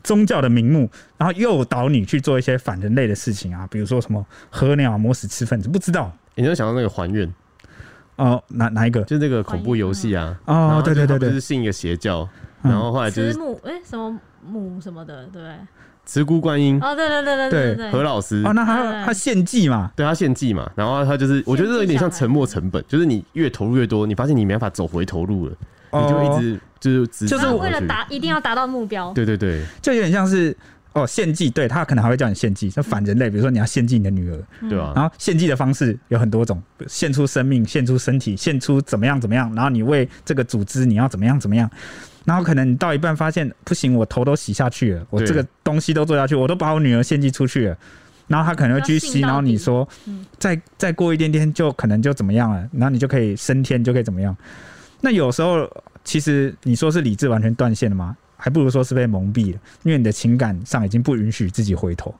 宗教的名目，然后诱导你去做一些反人类的事情啊，比如说什么喝尿磨死吃粪子，不知道，你就想到那个还愿。哦，哪哪一个？就那个恐怖游戏啊！哦，对对对对，就是信一个邪教，然后后来就是母哎什么母什么的，对，慈姑观音。哦，对对对对对何老师。哦，那他他献祭嘛？对，他献祭嘛。然后他就是，我觉得这有点像沉没成本，就是你越投入越多，你发现你没办法走回头路了，你就一直就是就是为了达一定要达到目标。对对对，就有点像是。哦，献祭，对，他可能还会叫你献祭，就反人类。比如说你要献祭你的女儿，对啊。然后献祭的方式有很多种，献出生命，献出身体，献出怎么样怎么样。然后你为这个组织你要怎么样怎么样。然后可能你到一半发现不行，我头都洗下去了，我这个东西都做下去，我都把我女儿献祭出去了。然后他可能会去洗脑你说，再再过一点点就可能就怎么样了，然后你就可以升天，就可以怎么样。那有时候其实你说是理智完全断线了吗？还不如说是被蒙蔽了，因为你的情感上已经不允许自己回头，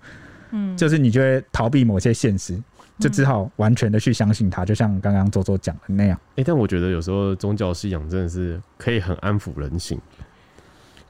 嗯，就是你就会逃避某些现实，就只好完全的去相信他，就像刚刚周周讲的那样。哎、欸，但我觉得有时候宗教信仰真的是可以很安抚人心，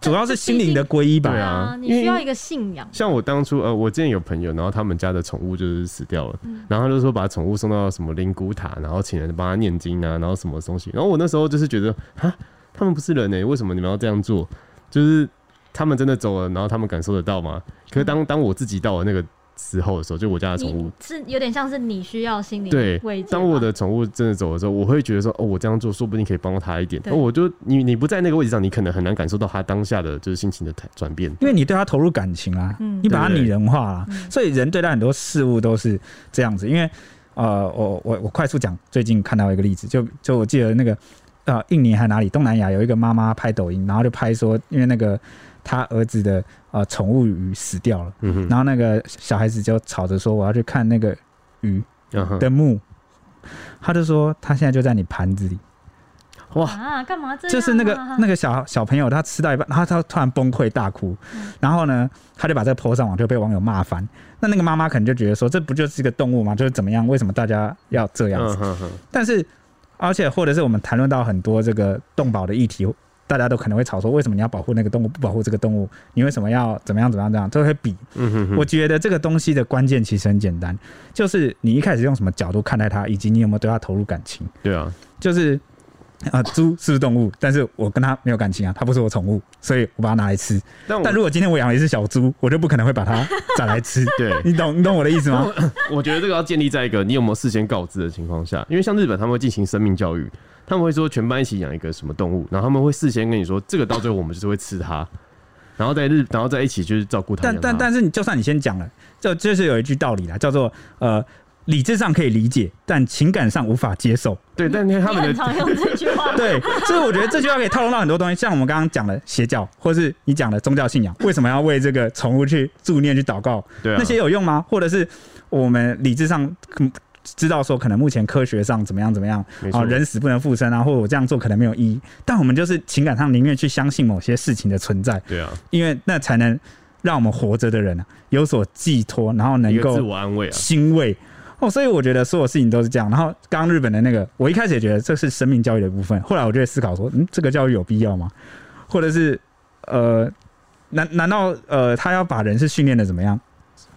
主要是心灵的皈依吧。对啊，你需要一个信仰。像我当初呃，我之前有朋友，然后他们家的宠物就是死掉了，然后他就说把宠物送到什么灵骨塔，然后请人帮他念经啊，然后什么东西。然后我那时候就是觉得啊，他们不是人呢、欸，为什么你们要这样做？就是他们真的走了，然后他们感受得到吗？可是当当我自己到了那个时候的时候，就我家的宠物是有点像是你需要心理对慰藉。当我的宠物真的走的时候，我会觉得说，哦，我这样做说不定可以帮到他一点。那，我就你你不在那个位置上，你可能很难感受到他当下的就是心情的转变，因为你对他投入感情啊，嗯、你把他拟人化了，所以人对待很多事物都是这样子。因为呃，我我我快速讲，最近看到一个例子，就就我记得那个呃，印尼还哪里东南亚有一个妈妈拍抖音，然后就拍说，因为那个。他儿子的呃宠物鱼死掉了，嗯、哼然后那个小孩子就吵着说：“我要去看那个鱼的墓。嗯”他就说：“他现在就在你盘子里。”哇，干嘛这样？就是那个那个小小朋友，他吃到一半，然后他突然崩溃大哭，嗯、然后呢，他就把这个 po 上网，就被网友骂翻。那那个妈妈可能就觉得说：“这不就是一个动物吗？就是怎么样？为什么大家要这样子？”嗯、哼哼但是，而且或者是我们谈论到很多这个动保的议题。大家都可能会吵说，为什么你要保护那个动物，不保护这个动物？你为什么要怎么样怎么样这样？都会比。嗯哼哼。我觉得这个东西的关键其实很简单，就是你一开始用什么角度看待它，以及你有没有对它投入感情。对啊，就是 啊，猪是不是动物？但是我跟它没有感情啊，它不是我宠物，所以我把它拿来吃。但，但如果今天我养了一只小猪，我就不可能会把它 宰来吃。对，你懂你懂我的意思吗？我觉得这个要建立在一个你有没有事先告知的情况下，因为像日本他们会进行生命教育。他们会说全班一起养一个什么动物，然后他们会事先跟你说，这个到最后我们就是会吃它，然后在日，然后在一起就是照顾它。但但但是你就算你先讲了，就就是有一句道理啦，叫做呃理智上可以理解，但情感上无法接受。对，但他们的常用这句话。对，所以我觉得这句话可以套用到很多东西，像我们刚刚讲的邪教，或是你讲的宗教信仰，为什么要为这个宠物去助念、去祷告？对啊，那些有用吗？或者是我们理智上知道说，可能目前科学上怎么样怎么样啊，人死不能复生啊，或者我这样做可能没有意义，但我们就是情感上宁愿去相信某些事情的存在。对啊，因为那才能让我们活着的人啊有所寄托，然后能够自我安慰啊，欣慰。哦，所以我觉得所有事情都是这样。然后刚刚日本的那个，我一开始也觉得这是生命教育的部分，后来我就会思考说，嗯，这个教育有必要吗？或者是呃，难难道呃，他要把人是训练的怎么样，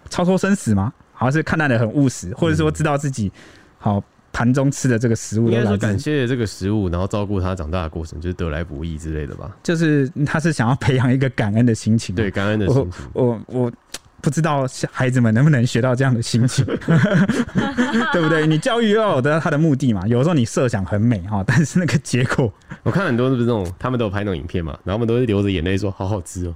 超脱生死吗？好像是看待的很务实，或者说知道自己好盘中吃的这个食物，应该说感谢这个食物，然后照顾他长大的过程，就是得来不易之类的吧。就是他是想要培养一个感恩的心情，对，感恩的心情。我我，我不知道孩子们能不能学到这样的心情，对不对？你教育要有的他的目的嘛。有时候你设想很美哈，但是那个结果，我看很多是不是那种他们都有拍那种影片嘛，然后他们都是流着眼泪说好好吃哦。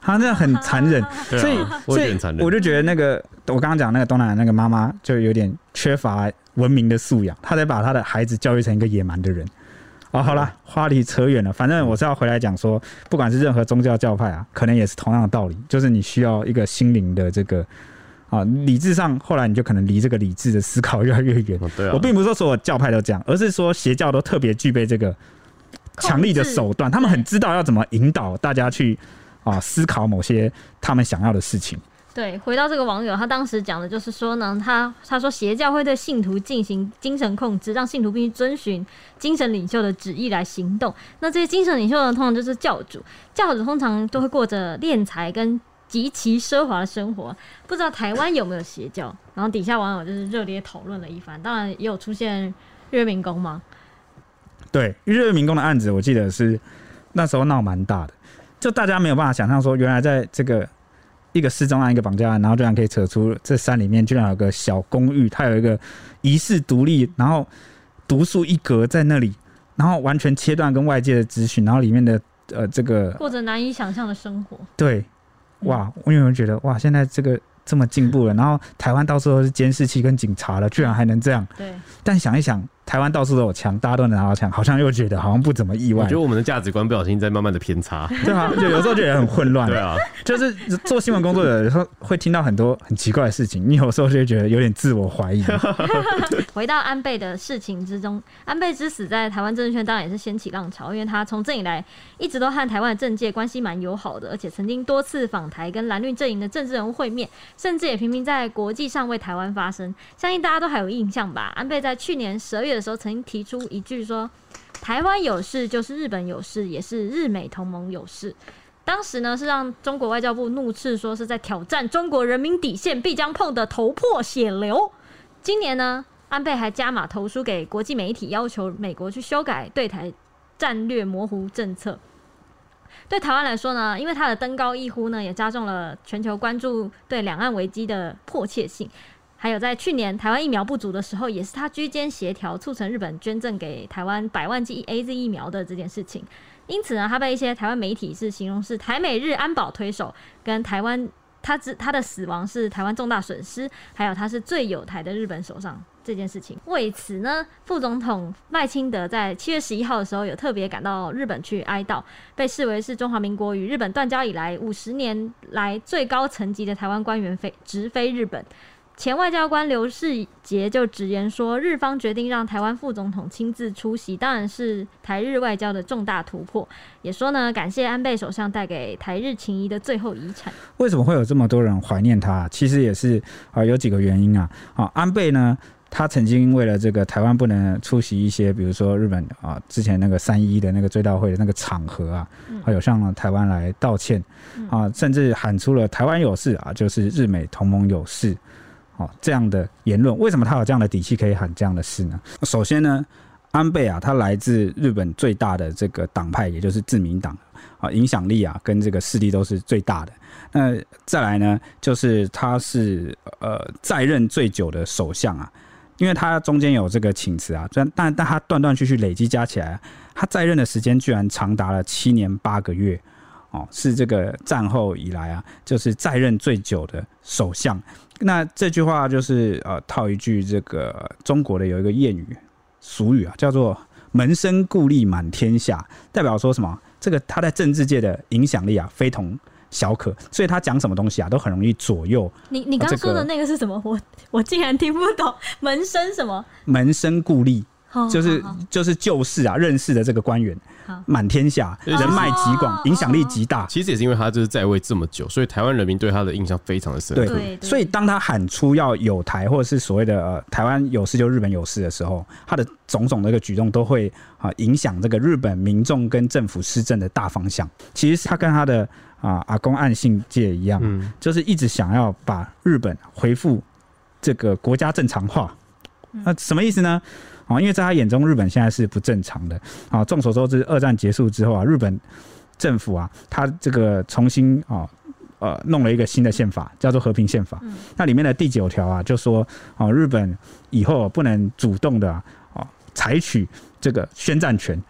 他那很残忍，所以所以我就觉得那个我刚刚讲那个东南亚那个妈妈就有点缺乏文明的素养，她得把她的孩子教育成一个野蛮的人。哦，好了，话题扯远了，反正我是要回来讲说，不管是任何宗教教派啊，可能也是同样的道理，就是你需要一个心灵的这个啊理智上，后来你就可能离这个理智的思考越来越远。我并不是说所有教派都这样，而是说邪教都特别具备这个强力的手段，他们很知道要怎么引导大家去。啊，思考某些他们想要的事情。对，回到这个网友，他当时讲的就是说呢，他他说邪教会对信徒进行精神控制，让信徒必须遵循精神领袖的旨意来行动。那这些精神领袖呢，通常就是教主，教主通常都会过着敛财跟极其奢华的生活。不知道台湾有没有邪教？然后底下网友就是热烈讨论了一番，当然也有出现月明功吗？对，月明功的案子，我记得是那时候闹蛮大的。就大家没有办法想象说，原来在这个一个失踪案、一个绑架案，然后居然可以扯出这山里面居然有个小公寓，它有一个遗世独立，然后独树一格在那里，然后完全切断跟外界的资讯，然后里面的呃这个 过着难以想象的生活。对，哇，我有没有觉得哇，现在这个这么进步了，然后台湾到处都是监视器跟警察了，居然还能这样？对，但想一想。台湾到处都有枪，大家都能拿到枪，好像又觉得好像不怎么意外。我觉得我们的价值观不小心在慢慢的偏差，对啊，就有时候觉得很混乱。对啊，就是做新闻工作的有时候会听到很多很奇怪的事情，你有时候就会觉得有点自我怀疑。回到安倍的事情之中，安倍之死在台湾政治圈当然也是掀起浪潮，因为他从政以来一直都和台湾的政界关系蛮友好的，而且曾经多次访台跟蓝绿阵营的政治人物会面，甚至也频频在国际上为台湾发声。相信大家都还有印象吧？安倍在去年十二月的时候曾经提出。一句说，台湾有事就是日本有事，也是日美同盟有事。当时呢是让中国外交部怒斥说是在挑战中国人民底线，必将碰得头破血流。今年呢，安倍还加码投书给国际媒体，要求美国去修改对台战略模糊政策。对台湾来说呢，因为他的登高一呼呢，也加重了全球关注对两岸危机的迫切性。还有在去年台湾疫苗不足的时候，也是他居间协调，促成日本捐赠给台湾百万剂 AZ 疫苗的这件事情。因此呢，他被一些台湾媒体是形容是台美日安保推手，跟台湾他之他的死亡是台湾重大损失，还有他是最有台的日本首相这件事情。为此呢，副总统赖清德在七月十一号的时候有特别赶到日本去哀悼，被视为是中华民国与日本断交以来五十年来最高层级的台湾官员飞直飞日本。前外交官刘世杰就直言说，日方决定让台湾副总统亲自出席，当然是台日外交的重大突破。也说呢，感谢安倍首相带给台日情谊的最后遗产。为什么会有这么多人怀念他？其实也是啊，有几个原因啊。啊，安倍呢，他曾经为了这个台湾不能出席一些，比如说日本啊之前那个三一的那个追悼会的那个场合啊，还有向台湾来道歉啊，甚至喊出了“台湾有事啊，就是日美同盟有事”。哦，这样的言论，为什么他有这样的底气可以喊这样的事呢？首先呢，安倍啊，他来自日本最大的这个党派，也就是自民党啊，影响力啊跟这个势力都是最大的。那再来呢，就是他是呃在任最久的首相啊，因为他中间有这个请辞啊，但但但他断断续续累积加起来，他在任的时间居然长达了七年八个月。哦，是这个战后以来啊，就是在任最久的首相。那这句话就是呃，套一句这个中国的有一个谚语俗语啊，叫做“门生故吏满天下”，代表说什么？这个他在政治界的影响力啊，非同小可，所以他讲什么东西啊，都很容易左右。你你刚刚说的那个是什么？我我竟然听不懂。门生什么？门生故吏。就是就是旧世啊，认识的这个官员，满天下，人脉极广，影响力极大。其实也是因为他就是在位这么久，所以台湾人民对他的印象非常的深刻。对，所以当他喊出要有台或者是所谓的呃台湾有事就日本有事的时候，他的种种的一个举动都会啊影响这个日本民众跟政府施政的大方向。其实他跟他的啊阿公岸信介一样，就是一直想要把日本恢复这个国家正常化。那什么意思呢？啊，因为在他眼中，日本现在是不正常的。啊，众所周知，二战结束之后啊，日本政府啊，他这个重新啊，呃，弄了一个新的宪法，叫做和平宪法。那里面的第九条啊，就说啊，日本以后不能主动的啊，采取这个宣战权。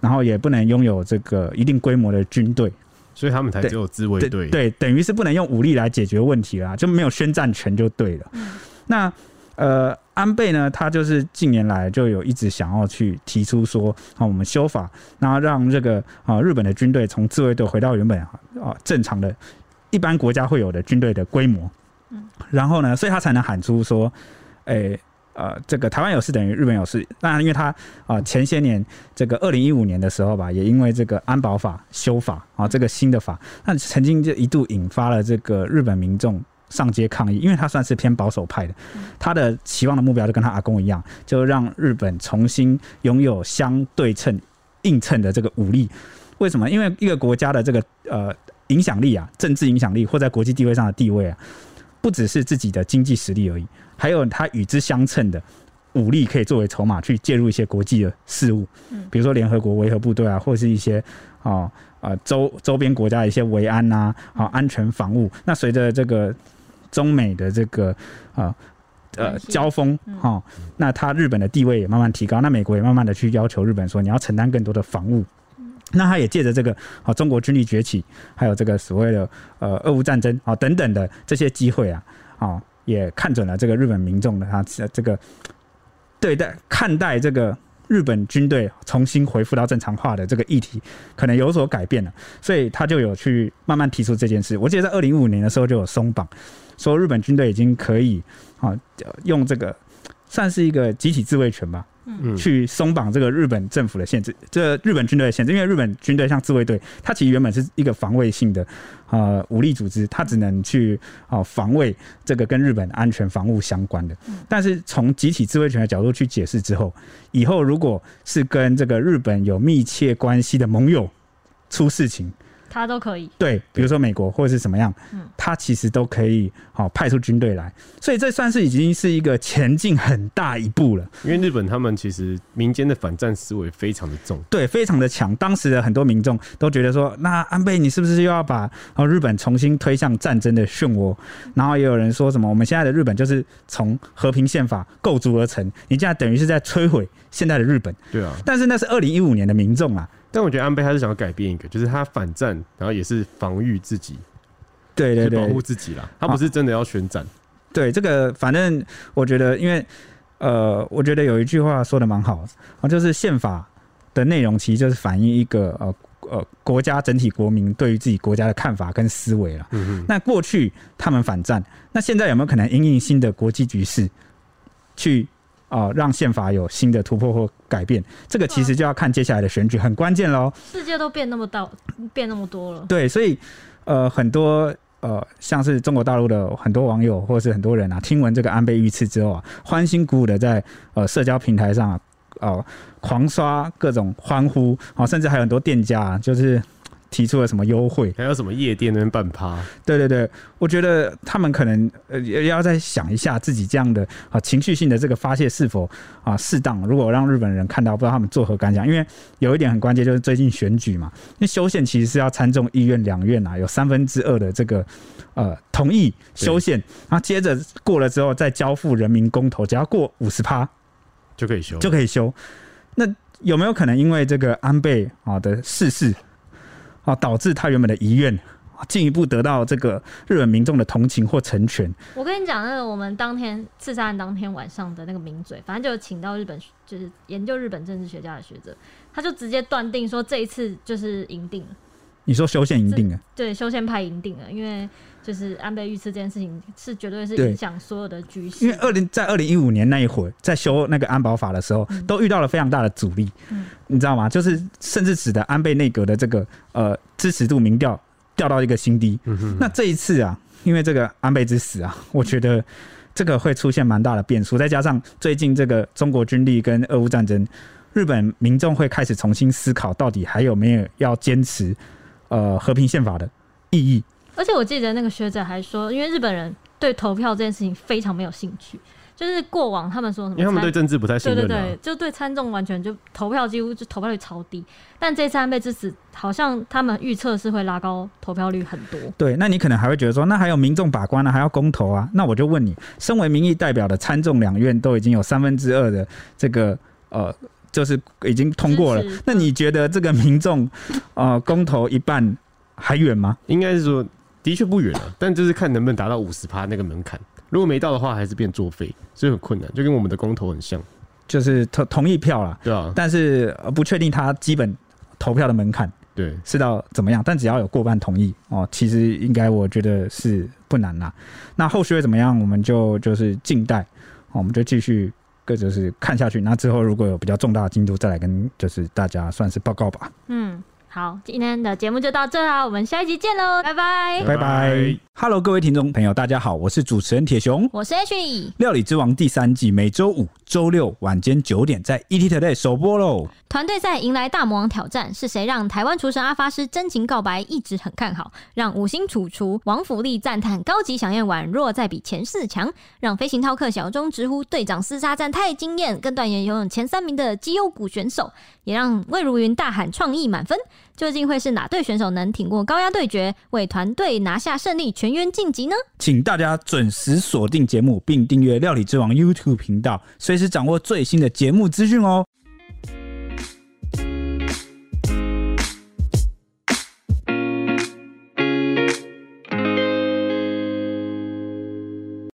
然后也不能拥有这个一定规模的军队。所以他们才只有自卫队。对，等于是不能用武力来解决问题了，就没有宣战权就对了。那。呃，安倍呢，他就是近年来就有一直想要去提出说，啊，我们修法，然后让这个啊日本的军队从自卫队回到原本啊正常的一般国家会有的军队的规模，嗯，然后呢，所以他才能喊出说，诶、欸，呃，这个台湾有事等于日本有事。当然，因为他啊前些年这个二零一五年的时候吧，也因为这个安保法修法啊这个新的法，那曾经就一度引发了这个日本民众。上街抗议，因为他算是偏保守派的，他的期望的目标就跟他阿公一样，就让日本重新拥有相对称、映衬的这个武力。为什么？因为一个国家的这个呃影响力啊，政治影响力或在国际地位上的地位啊，不只是自己的经济实力而已，还有他与之相称的武力可以作为筹码去介入一些国际的事务，比如说联合国维和部队啊，或是一些啊啊周周边国家的一些维安呐啊安全防务。那随着这个中美的这个啊呃交锋哈，那他日本的地位也慢慢提高，那美国也慢慢的去要求日本说，你要承担更多的防务，那他也借着这个啊中国军力崛起，还有这个所谓的呃俄乌战争啊等等的这些机会啊啊也看准了这个日本民众的他这个对待看待这个日本军队重新恢复到正常化的这个议题可能有所改变了，所以他就有去慢慢提出这件事。我记得在二零一五年的时候就有松绑。说日本军队已经可以啊，用这个算是一个集体自卫权吧，去松绑这个日本政府的限制，这日本军队的限制，因为日本军队像自卫队，它其实原本是一个防卫性的呃武力组织，它只能去啊防卫这个跟日本安全防务相关的。但是从集体自卫权的角度去解释之后，以后如果是跟这个日本有密切关系的盟友出事情。他都可以对，比如说美国或者是什么样，嗯，他其实都可以好派出军队来，所以这算是已经是一个前进很大一步了。因为日本他们其实民间的反战思维非常的重，对，非常的强。当时的很多民众都觉得说，那安倍你是不是又要把日本重新推向战争的漩涡？然后也有人说什么，我们现在的日本就是从和平宪法构筑而成，你现在等于是在摧毁现在的日本。对啊，但是那是二零一五年的民众啊。但我觉得安倍他是想要改变一个，就是他反战，然后也是防御自己，对对对，保护自己啦。他不是真的要宣战。对这个，反正我觉得，因为呃，我觉得有一句话说的蛮好啊，就是宪法的内容其实就是反映一个呃呃国家整体国民对于自己国家的看法跟思维了。嗯嗯。那过去他们反战，那现在有没有可能因应新的国际局势去？啊、呃，让宪法有新的突破或改变，这个其实就要看接下来的选举，很关键喽。世界都变那么大，变那么多了。对，所以呃，很多呃，像是中国大陆的很多网友或者是很多人啊，听闻这个安倍遇刺之后啊，欢欣鼓舞的在呃社交平台上啊，呃，狂刷各种欢呼啊，甚至还有很多店家啊，就是。提出了什么优惠？还有什么夜店那边办趴？对对对，我觉得他们可能呃也要再想一下自己这样的啊情绪性的这个发泄是否啊适当。如果让日本人看到，不知道他们作何感想？因为有一点很关键，就是最近选举嘛，因为修宪其实是要参众议院两院啊，有三分之二的这个呃同意修宪，然后接着过了之后再交付人民公投，只要过五十趴就可以修，就可以修。那有没有可能因为这个安倍啊的逝世？啊，导致他原本的遗愿进一步得到这个日本民众的同情或成全。我跟你讲，那个我们当天刺杀案当天晚上的那个名嘴，反正就请到日本就是研究日本政治学家的学者，他就直接断定说这一次就是赢定了。你说修宪赢定了？对，修宪派赢定了，因为就是安倍遇刺这件事情是绝对是影响所有的局势。因为二零在二零一五年那一会儿，在修那个安保法的时候，嗯、都遇到了非常大的阻力，嗯、你知道吗？就是甚至使得安倍内阁的这个呃支持度民调掉到一个新低。嗯、哼那这一次啊，因为这个安倍之死啊，我觉得这个会出现蛮大的变数，再加上最近这个中国军力跟俄乌战争，日本民众会开始重新思考，到底还有没有要坚持。呃，和平宪法的意义。而且我记得那个学者还说，因为日本人对投票这件事情非常没有兴趣，就是过往他们说什么，因为他们对政治不太信任，啊，对对对，就对参众完全就投票几乎就投票率超低。但这次安倍之死，好像他们预测是会拉高投票率很多。对，那你可能还会觉得说，那还有民众把关呢，啊，还要公投啊？那我就问你，身为民意代表的参众两院都已经有三分之二的这个呃。就是已经通过了，那你觉得这个民众呃公投一半还远吗？应该是说，的确不远了，但就是看能不能达到五十趴那个门槛。如果没到的话，还是变作废，所以很困难，就跟我们的公投很像，就是同同意票啦，对啊，但是不确定他基本投票的门槛，对，是到怎么样？但只要有过半同意哦，其实应该我觉得是不难啦。那后续会怎么样？我们就就是静待，我们就继续。个就是看下去，那之后如果有比较重大的进度，再来跟就是大家算是报告吧。嗯，好，今天的节目就到这啦，我们下一集见喽，拜拜，拜拜。Hello，各位听众朋友，大家好，我是主持人铁雄，我是 Ashley。料理之王第三季每周五、周六晚间九点在 ETtoday 首播喽。团队赛迎来大魔王挑战，是谁让台湾厨神阿发师真情告白？一直很看好，让五星主厨王福利赞叹高级饗宴宛若在比前四强，让飞行饕客小钟直呼队长厮杀战太惊艳，更断言拥有前三名的绩优股选手，也让魏如云大喊创意满分。究竟会是哪队选手能挺过高压对决，为团队拿下胜利，全员晋级呢？请大家准时锁定节目，并订阅料理之王 YouTube 频道，随时掌握最新的节目资讯哦。